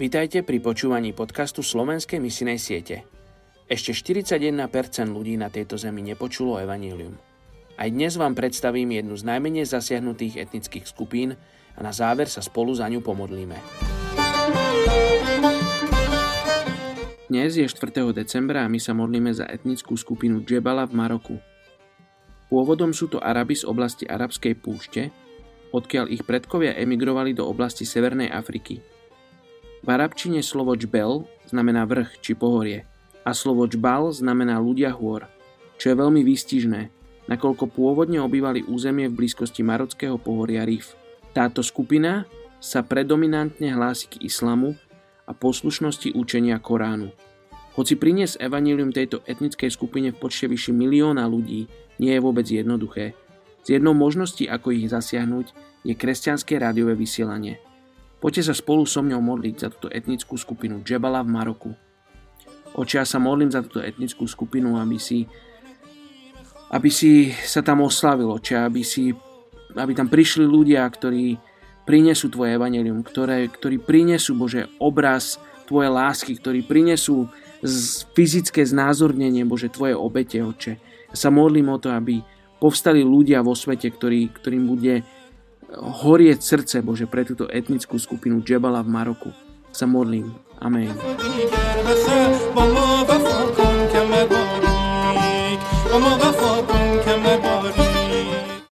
Vítajte pri počúvaní podcastu Slovenskej misinej siete. Ešte 41% ľudí na tejto zemi nepočulo evanílium. Aj dnes vám predstavím jednu z najmenej zasiahnutých etnických skupín a na záver sa spolu za ňu pomodlíme. Dnes je 4. decembra a my sa modlíme za etnickú skupinu Džebala v Maroku. Pôvodom sú to Arabi z oblasti Arabskej púšte, odkiaľ ich predkovia emigrovali do oblasti Severnej Afriky. V arabčine slovo džbel znamená vrch či pohorie a slovo džbal znamená ľudia hôr, čo je veľmi výstižné, nakoľko pôvodne obývali územie v blízkosti marockého pohoria Rif. Táto skupina sa predominantne hlási k islamu a poslušnosti učenia Koránu. Hoci priniesť evanílium tejto etnickej skupine v počte vyššie milióna ľudí nie je vôbec jednoduché, z jednou možností, ako ich zasiahnuť, je kresťanské rádiové vysielanie. Poďte sa spolu so mňou modliť za túto etnickú skupinu Džebala v Maroku. Oče, ja sa modlím za túto etnickú skupinu, aby si, aby si sa tam oslavilo, oče, aby, si, aby tam prišli ľudia, ktorí prinesú Tvoje evanelium, ktoré, ktorí prinesú, Bože, obraz Tvoje lásky, ktorí prinesú fyzické znázornenie, Bože, Tvoje obete, Oče. Ja sa modlím o to, aby povstali ľudia vo svete, ktorý, ktorým bude horieť srdce Bože pre túto etnickú skupinu Džebala v Maroku. Sa modlím. Amen. وما